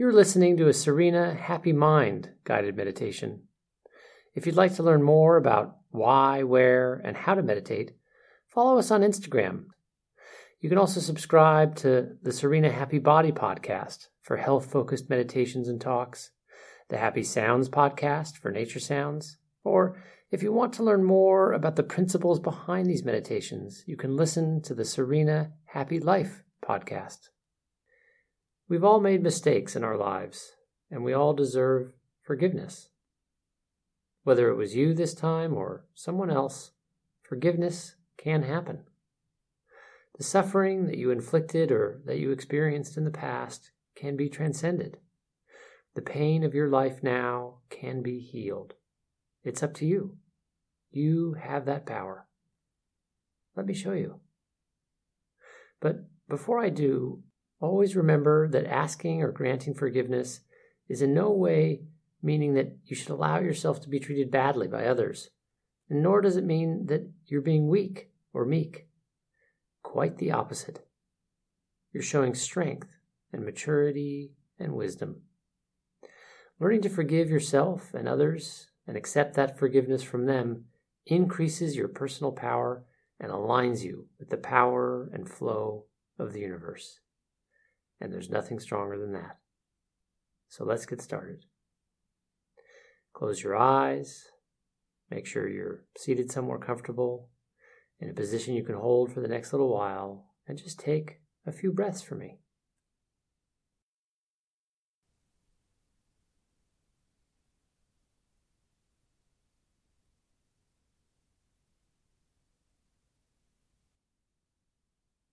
You're listening to a Serena Happy Mind guided meditation. If you'd like to learn more about why, where, and how to meditate, follow us on Instagram. You can also subscribe to the Serena Happy Body podcast for health focused meditations and talks, the Happy Sounds podcast for nature sounds, or if you want to learn more about the principles behind these meditations, you can listen to the Serena Happy Life podcast. We've all made mistakes in our lives, and we all deserve forgiveness. Whether it was you this time or someone else, forgiveness can happen. The suffering that you inflicted or that you experienced in the past can be transcended. The pain of your life now can be healed. It's up to you. You have that power. Let me show you. But before I do, always remember that asking or granting forgiveness is in no way meaning that you should allow yourself to be treated badly by others, and nor does it mean that you're being weak or meek. Quite the opposite. You're showing strength and maturity and wisdom. Learning to forgive yourself and others and accept that forgiveness from them increases your personal power and aligns you with the power and flow of the universe. And there's nothing stronger than that. So let's get started. Close your eyes. Make sure you're seated somewhere comfortable in a position you can hold for the next little while, and just take a few breaths for me.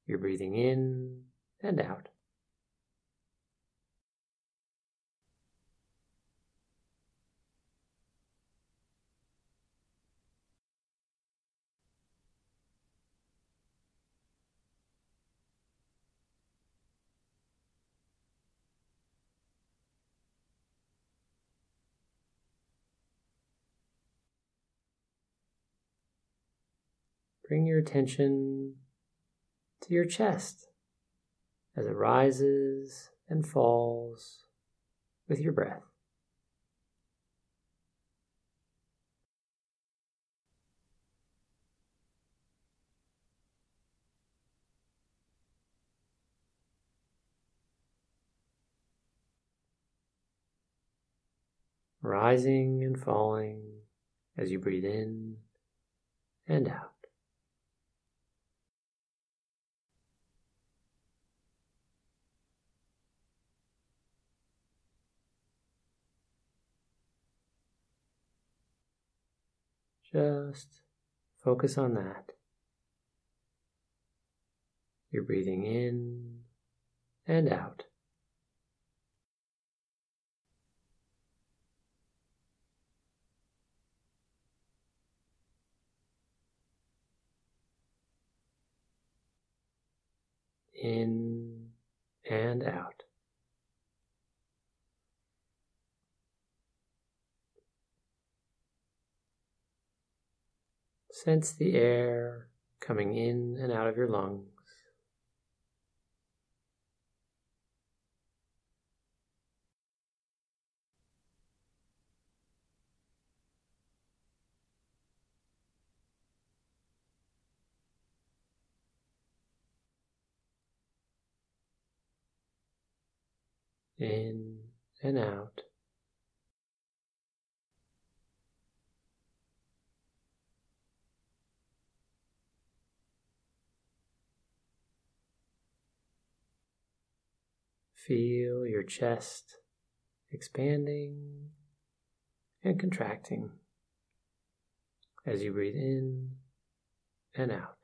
You're breathing in and out. Bring your attention to your chest as it rises and falls with your breath. Rising and falling as you breathe in and out. Just focus on that. You're breathing in and out. In and out. Sense the air coming in and out of your lungs. In and out. Feel your chest expanding and contracting as you breathe in and out.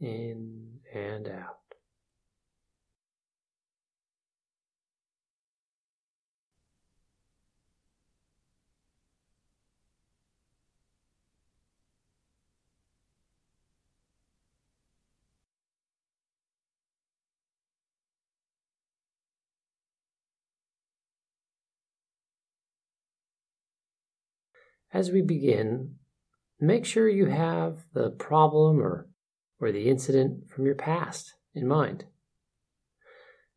In and out. As we begin, make sure you have the problem or, or the incident from your past in mind.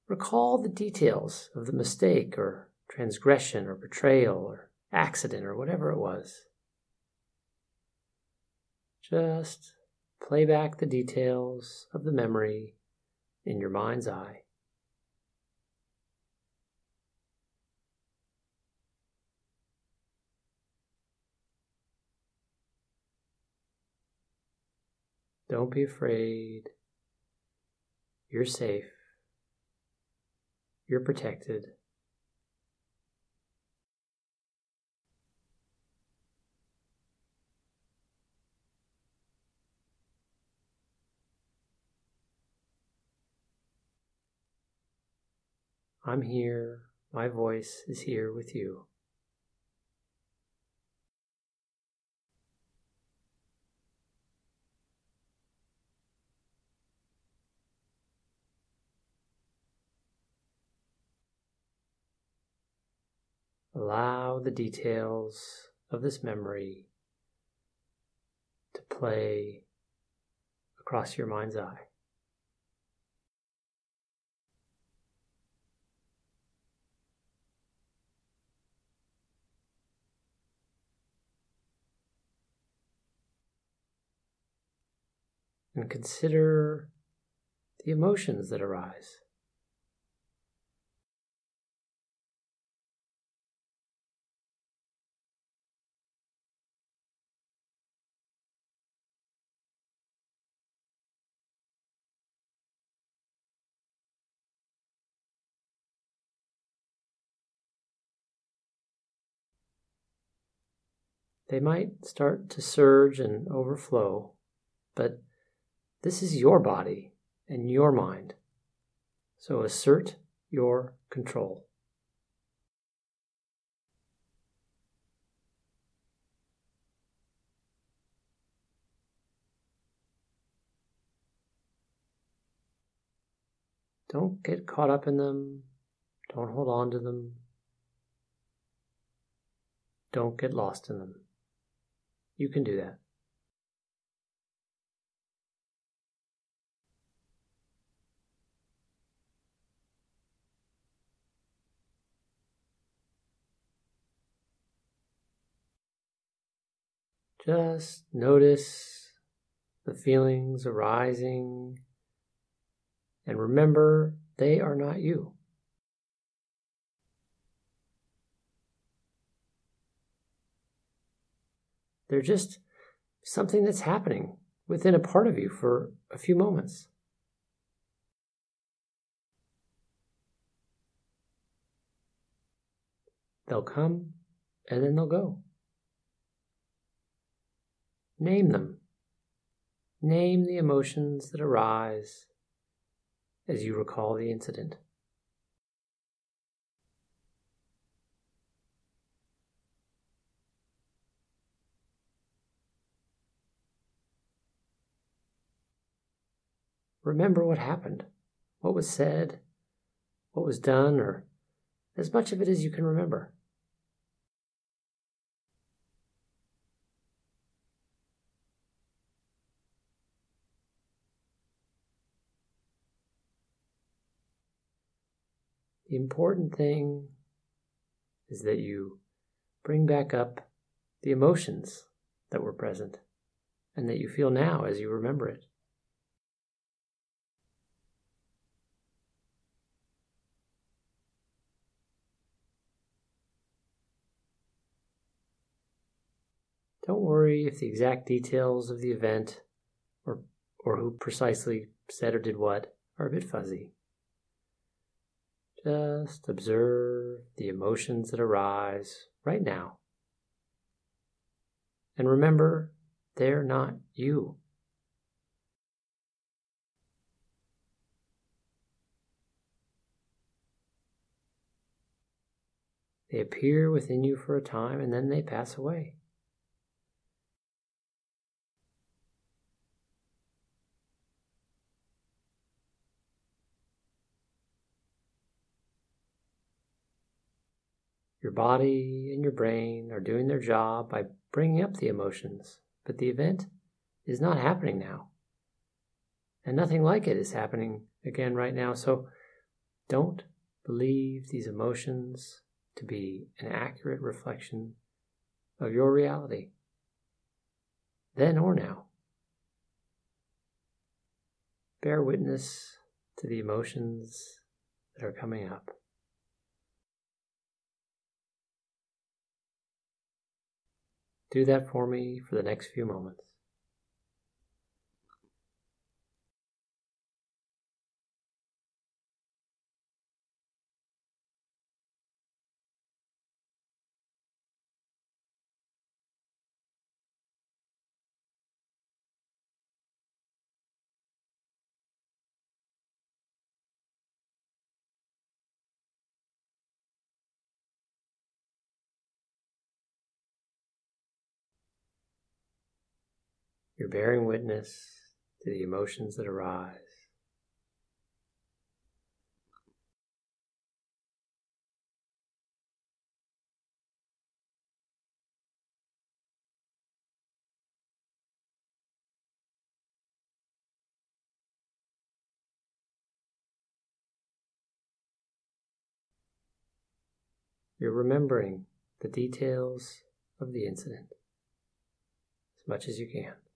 Recall the details of the mistake or transgression or betrayal or accident or whatever it was. Just play back the details of the memory in your mind's eye. Don't be afraid. You're safe. You're protected. I'm here. My voice is here with you. Allow the details of this memory to play across your mind's eye. and consider the emotions that arise. They might start to surge and overflow, but this is your body and your mind. So assert your control. Don't get caught up in them. Don't hold on to them. Don't get lost in them. You can do that. Just notice the feelings arising and remember they are not you. They're just something that's happening within a part of you for a few moments. They'll come and then they'll go. Name them. Name the emotions that arise as you recall the incident. Remember what happened, what was said, what was done, or as much of it as you can remember. The important thing is that you bring back up the emotions that were present and that you feel now as you remember it. Don't worry if the exact details of the event or, or who precisely said or did what are a bit fuzzy. Just observe the emotions that arise right now. And remember, they're not you. They appear within you for a time and then they pass away. Your body and your brain are doing their job by bringing up the emotions, but the event is not happening now. And nothing like it is happening again right now. So don't believe these emotions to be an accurate reflection of your reality, then or now. Bear witness to the emotions that are coming up. Do that for me for the next few moments. You're bearing witness to the emotions that arise. You're remembering the details of the incident as much as you can.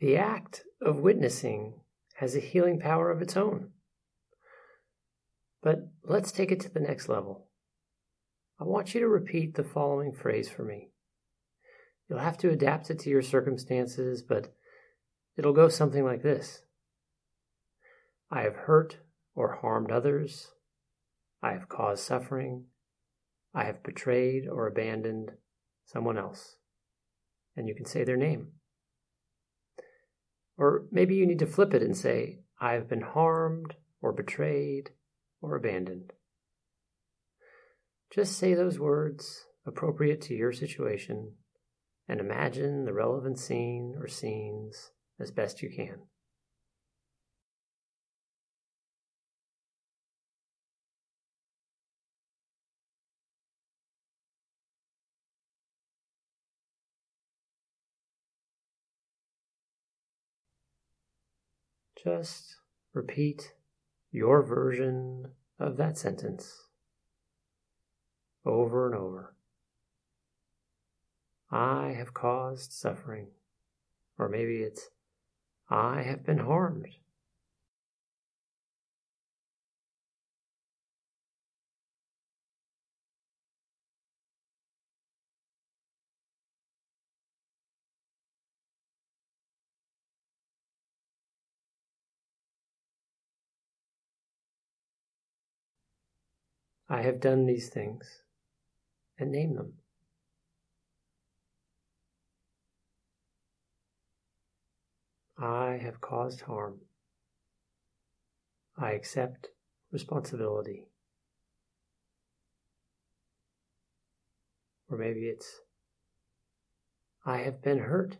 The act of witnessing has a healing power of its own. But let's take it to the next level. I want you to repeat the following phrase for me. You'll have to adapt it to your circumstances, but it'll go something like this I have hurt or harmed others. I have caused suffering. I have betrayed or abandoned someone else. And you can say their name. Or maybe you need to flip it and say, I have been harmed or betrayed or abandoned. Just say those words appropriate to your situation and imagine the relevant scene or scenes as best you can. Just repeat your version of that sentence over and over. I have caused suffering. Or maybe it's, I have been harmed. I have done these things, and name them. I have caused harm. I accept responsibility. Or maybe it's, I have been hurt.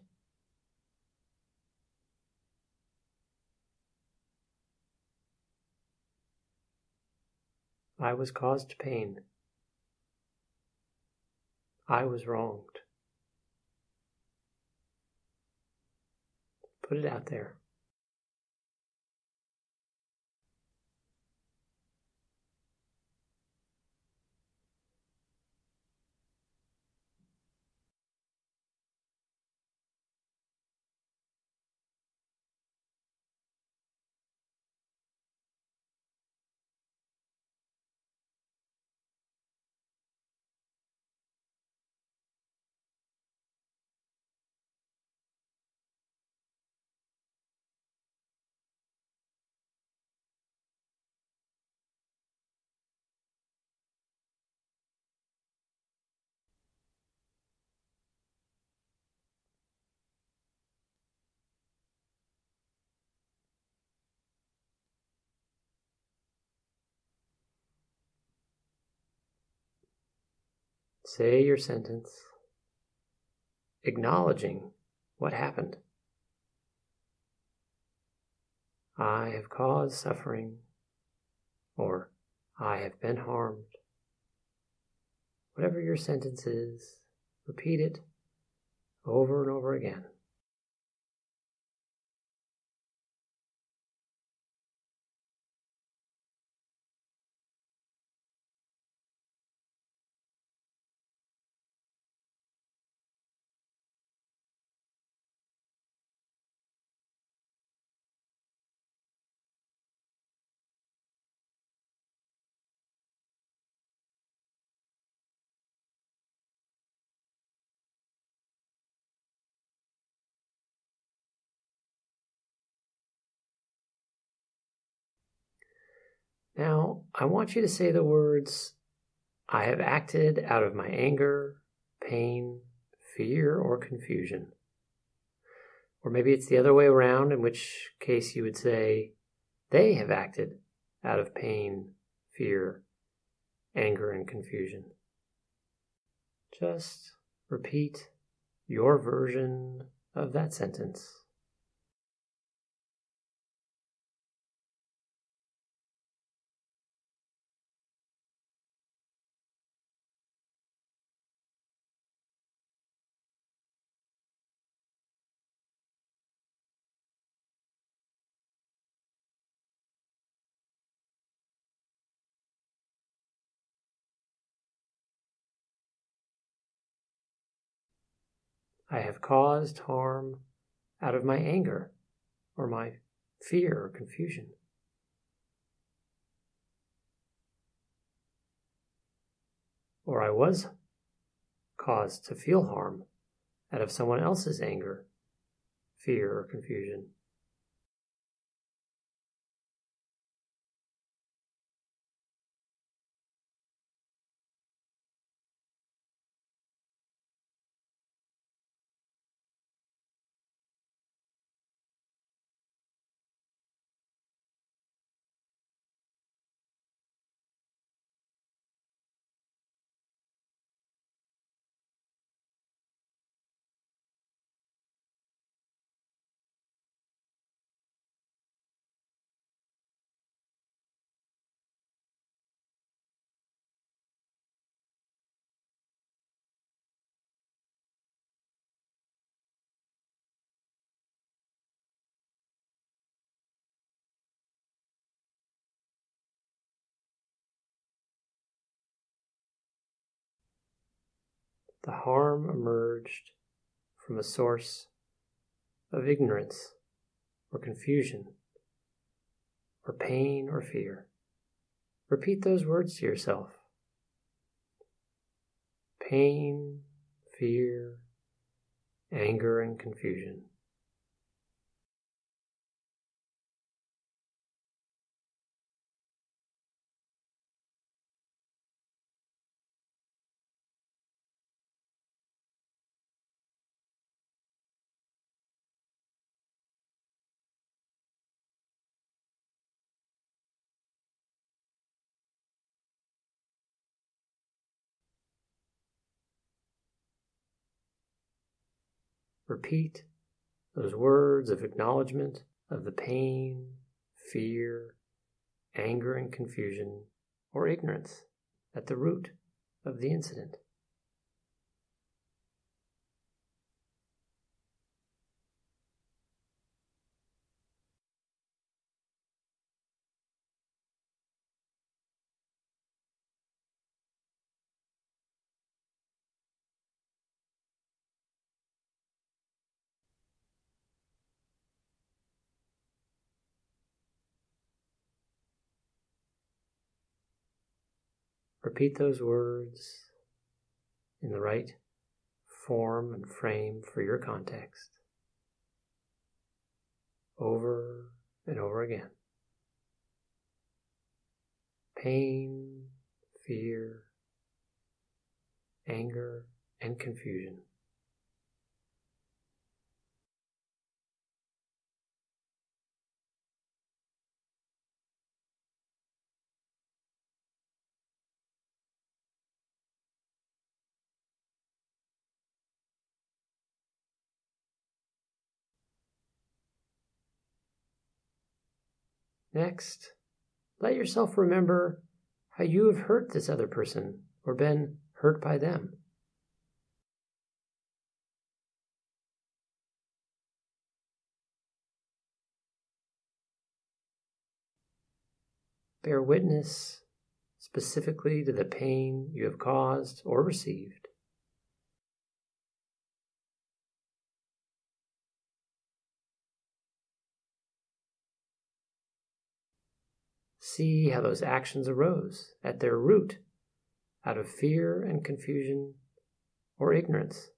I was caused pain. I was wronged. Put it out there. Say your sentence, acknowledging what happened. I have caused suffering, or I have been harmed. Whatever your sentence is, repeat it over and over again. Now, I want you to say the words, I have acted out of my anger, pain, fear, or confusion. Or maybe it's the other way around, in which case you would say, they have acted out of pain, fear, anger, and confusion. Just repeat your version of that sentence. I have caused harm out of my anger or my fear or confusion. Or I was caused to feel harm out of someone else's anger, fear, or confusion. The harm emerged from a source of ignorance or confusion or pain or fear. Repeat those words to yourself. Pain, fear, anger, and confusion. Repeat those words of acknowledgement of the pain, fear, anger, and confusion or ignorance at the root of the incident. Repeat those words in the right form and frame for your context over and over again. Pain, fear, anger, and confusion. Next, let yourself remember how you have hurt this other person or been hurt by them. Bear witness specifically to the pain you have caused or received. See how those actions arose at their root out of fear and confusion or ignorance.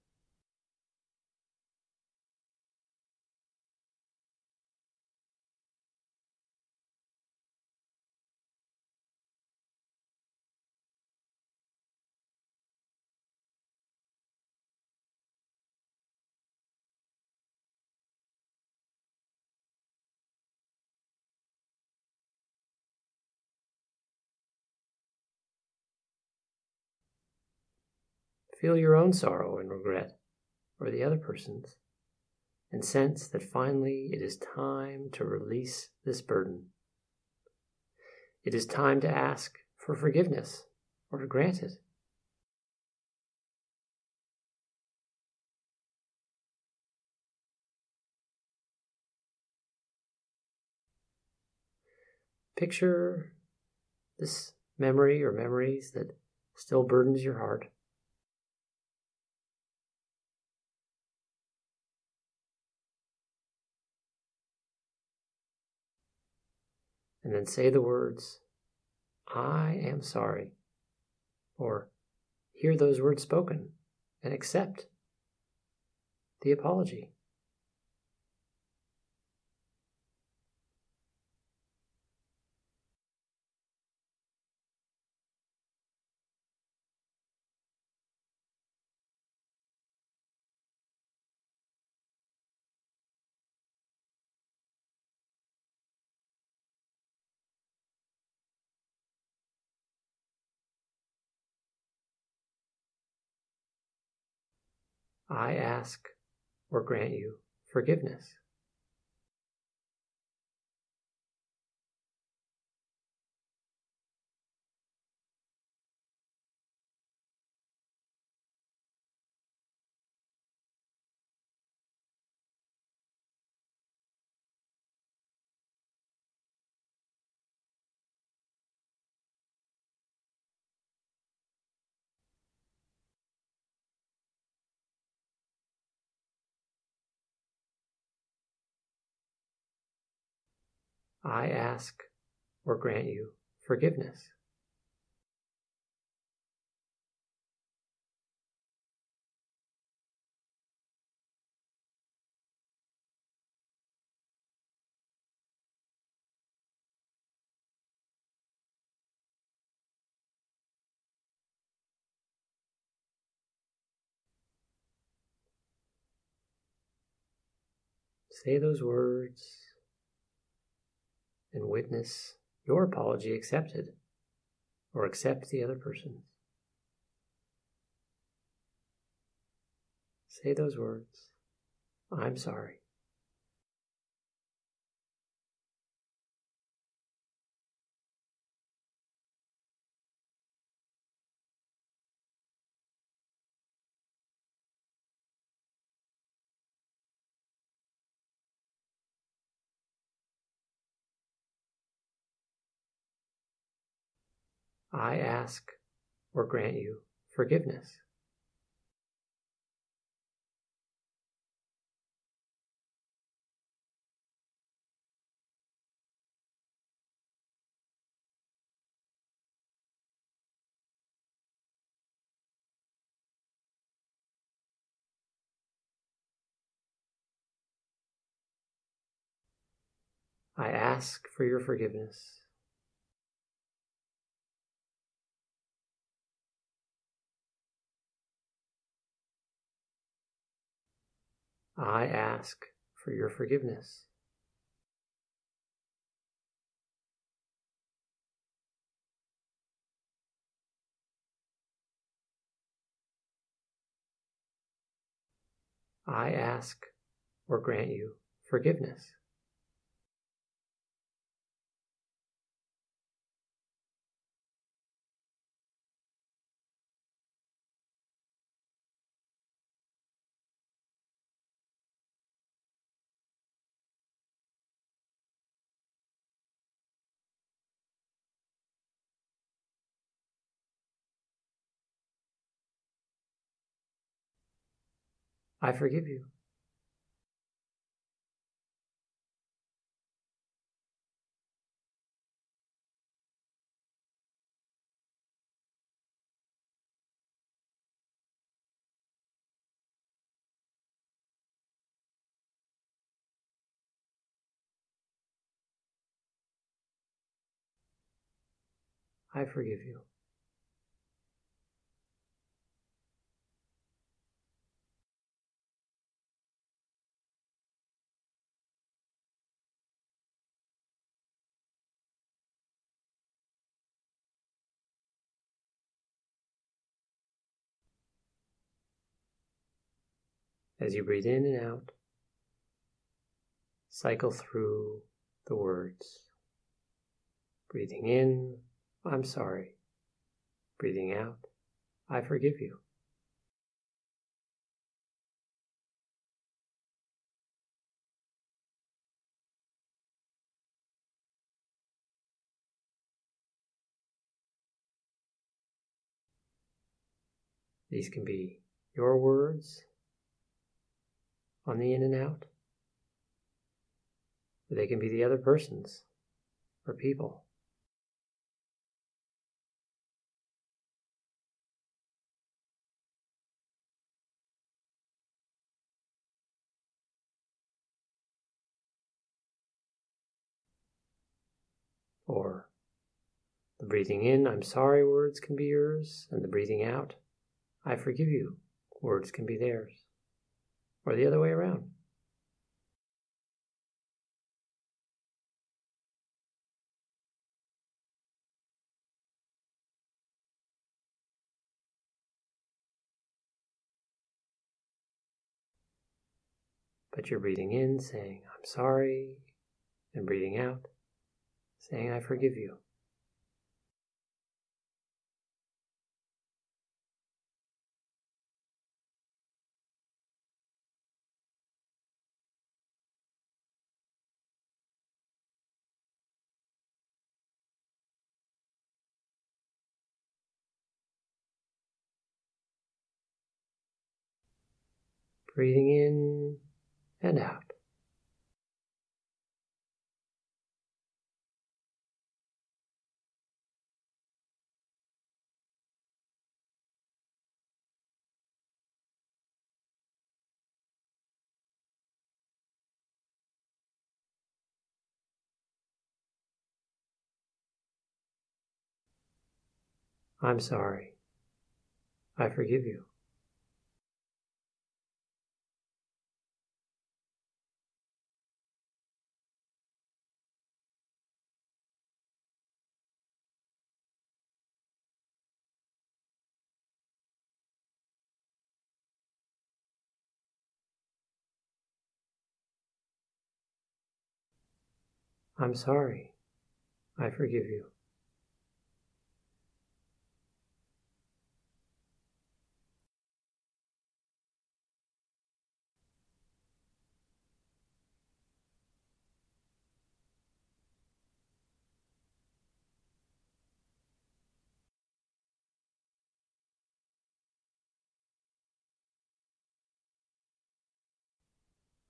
Feel your own sorrow and regret, or the other person's, and sense that finally it is time to release this burden. It is time to ask for forgiveness or to grant it. Picture this memory or memories that still burdens your heart. And then say the words, I am sorry, or hear those words spoken and accept the apology. I ask or grant you forgiveness. I ask or grant you forgiveness. Say those words and witness your apology accepted or accept the other person's. Say those words I'm sorry. I ask or grant you forgiveness. I ask for your forgiveness. I ask for your forgiveness. I ask or grant you forgiveness. I forgive you. I forgive you. As you breathe in and out, cycle through the words. Breathing in, I'm sorry. Breathing out, I forgive you. These can be your words on the in and out, they can be the other person's or people. Or the breathing in, I'm sorry words can be yours, and the breathing out, I forgive you words can be theirs. Or the other way around. But you're breathing in, saying, I'm sorry, and breathing out, saying, I forgive you. Breathing in and out. I'm sorry. I forgive you. I'm sorry. I forgive you.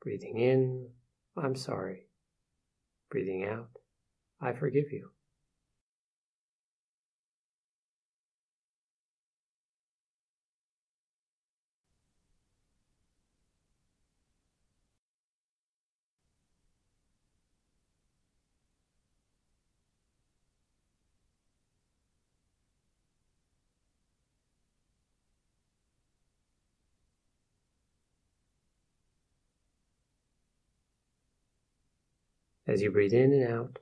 Breathing in, I'm sorry. Breathing out, I forgive you. As you breathe in and out,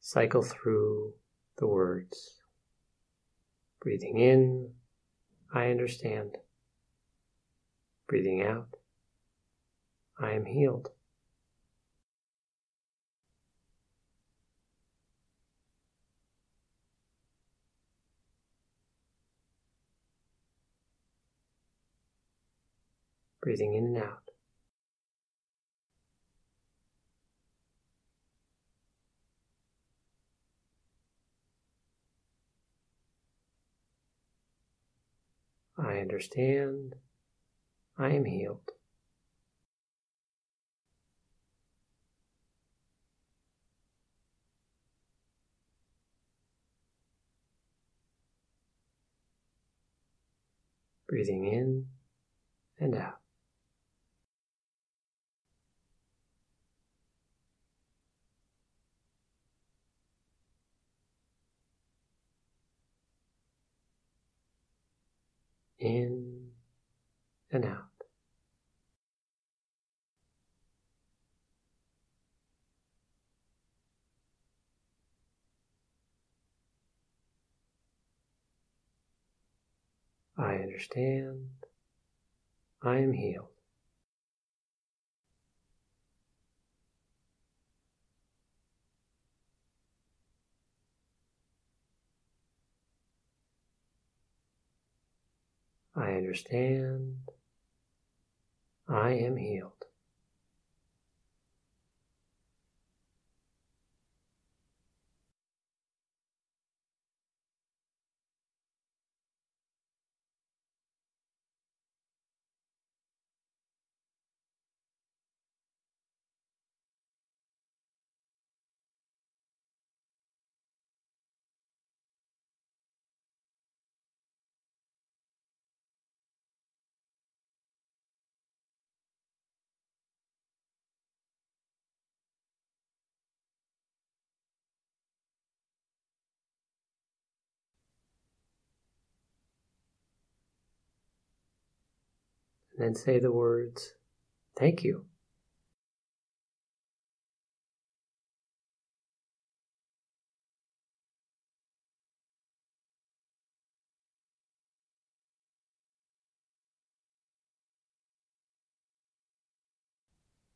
cycle through the words. Breathing in, I understand. Breathing out, I am healed. Breathing in and out. I understand. I am healed. Breathing in and out. In and out. I understand. I am healed. I understand. I am healed. Then say the words, Thank you.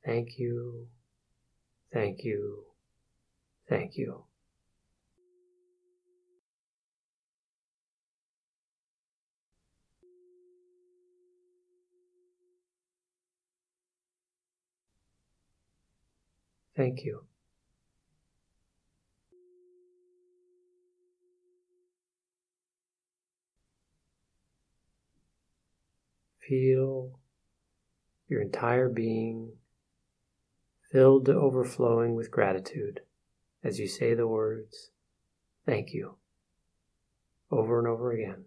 Thank you, thank you, thank you. Thank you. Feel your entire being filled to overflowing with gratitude as you say the words, Thank you, over and over again.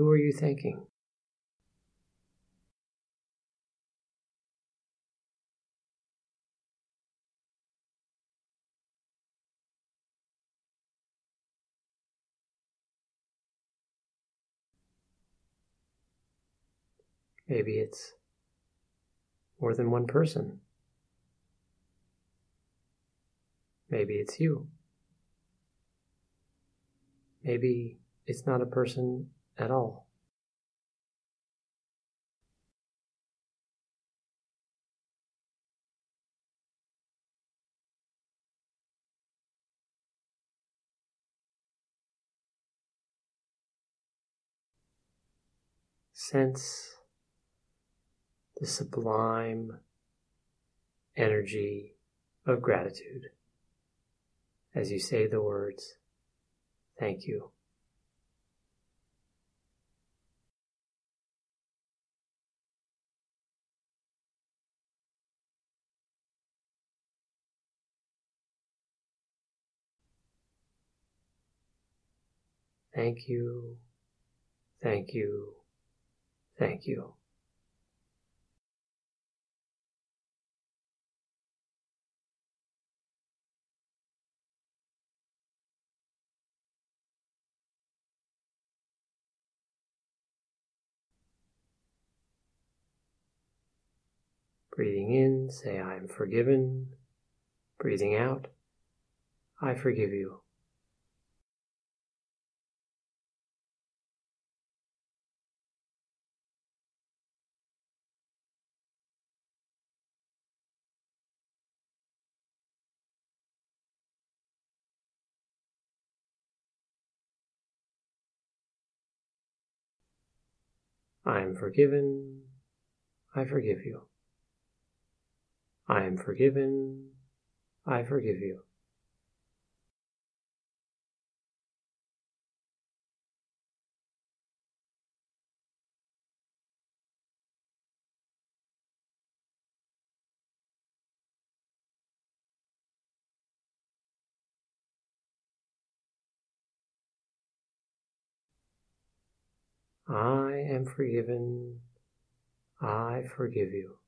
Who are you thanking? Maybe it's more than one person. Maybe it's you. Maybe it's not a person at all. Sense the sublime energy of gratitude as you say the words, Thank you. Thank you. Thank you. Thank you. Breathing in, say, I am forgiven. Breathing out, I forgive you. I am forgiven. I forgive you. I am forgiven. I forgive you. I am forgiven. I forgive you.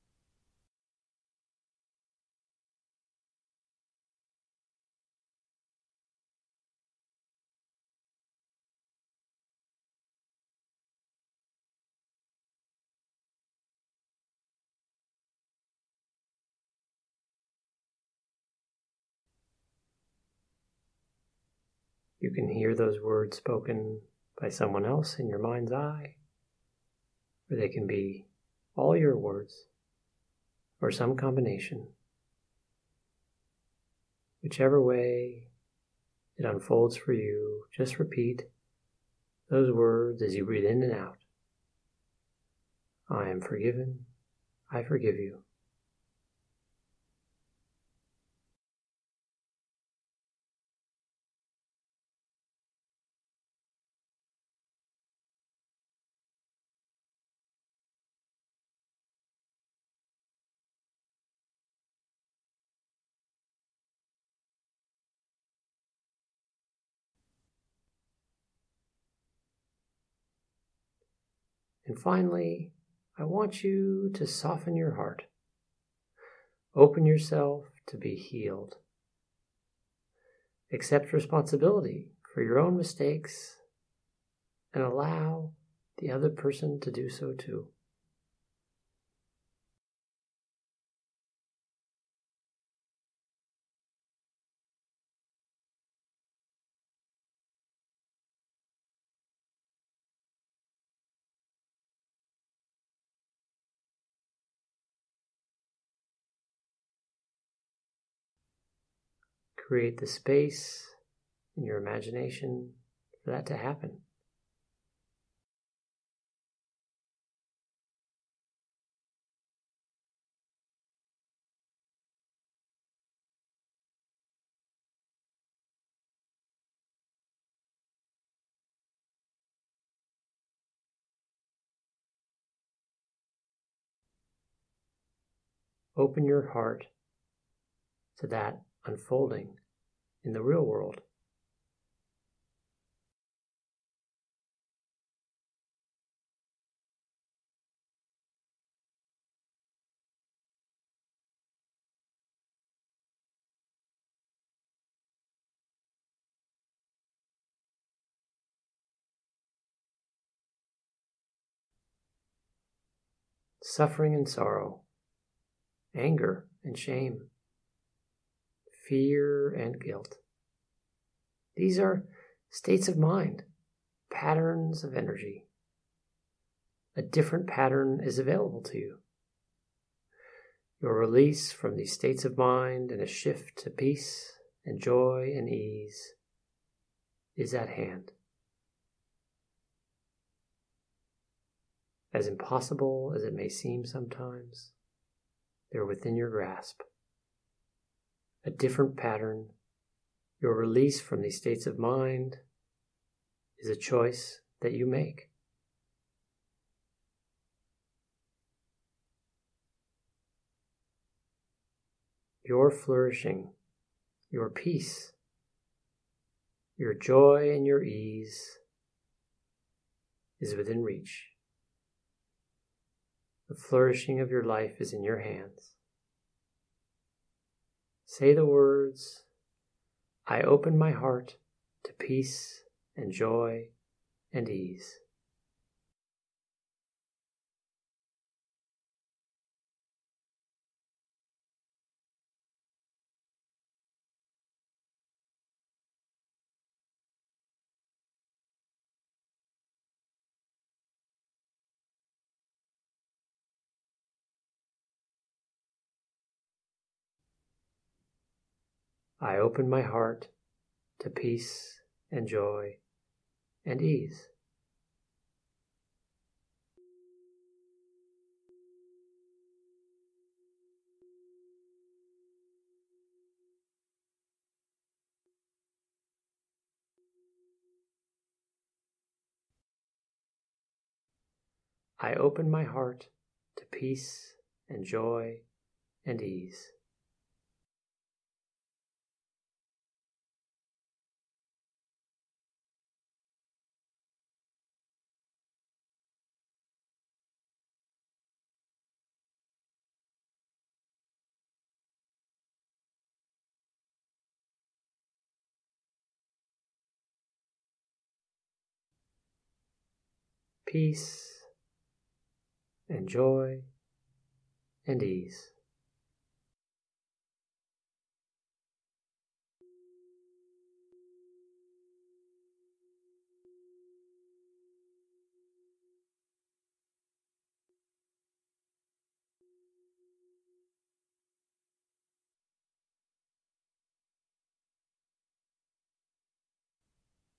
You can hear those words spoken by someone else in your mind's eye, or they can be all your words, or some combination. Whichever way it unfolds for you, just repeat those words as you breathe in and out. I am forgiven. I forgive you. And finally, I want you to soften your heart. Open yourself to be healed. Accept responsibility for your own mistakes and allow the other person to do so too. Create the space in your imagination for that to happen. Open your heart to that unfolding in the real world. Suffering and sorrow, anger and shame, fear and guilt. These are states of mind, patterns of energy. A different pattern is available to you. Your release from these states of mind and a shift to peace and joy and ease is at hand. As impossible as it may seem sometimes, they're within your grasp. A different pattern your release from these states of mind is a choice that you make. Your flourishing, your peace, your joy, and your ease is within reach. The flourishing of your life is in your hands. Say the words I open my heart to peace and joy and ease. I open my heart to peace and joy and ease. I open my heart to peace and joy and ease. Peace and joy and ease.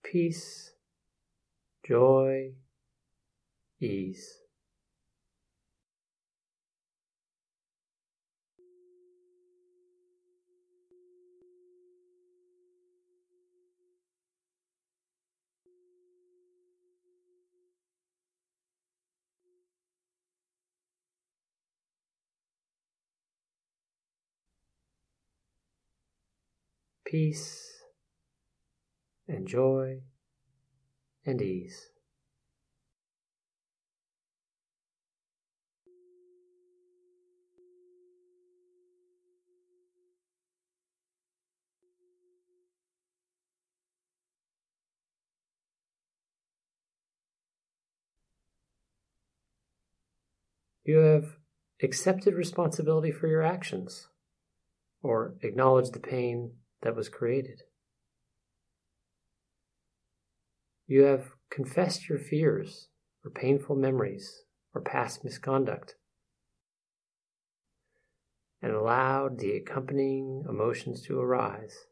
Peace, joy, ease. peace and joy and ease. You have accepted responsibility for your actions or acknowledged the pain that was created. You have confessed your fears or painful memories or past misconduct and allowed the accompanying emotions to arise.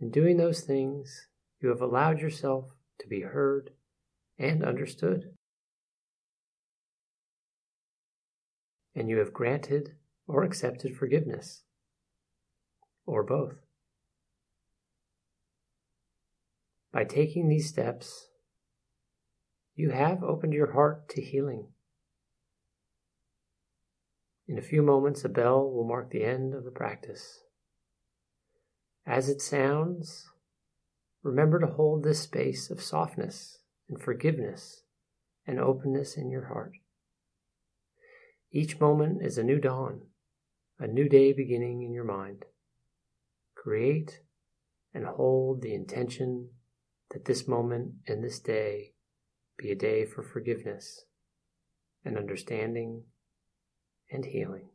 In doing those things, you have allowed yourself to be heard and understood. And you have granted or accepted forgiveness, or both. By taking these steps, you have opened your heart to healing. In a few moments, a bell will mark the end of the practice. As it sounds, remember to hold this space of softness and forgiveness and openness in your heart. Each moment is a new dawn a new day beginning in your mind. Create and hold the intention that this moment and this day be a day for forgiveness and understanding and healing.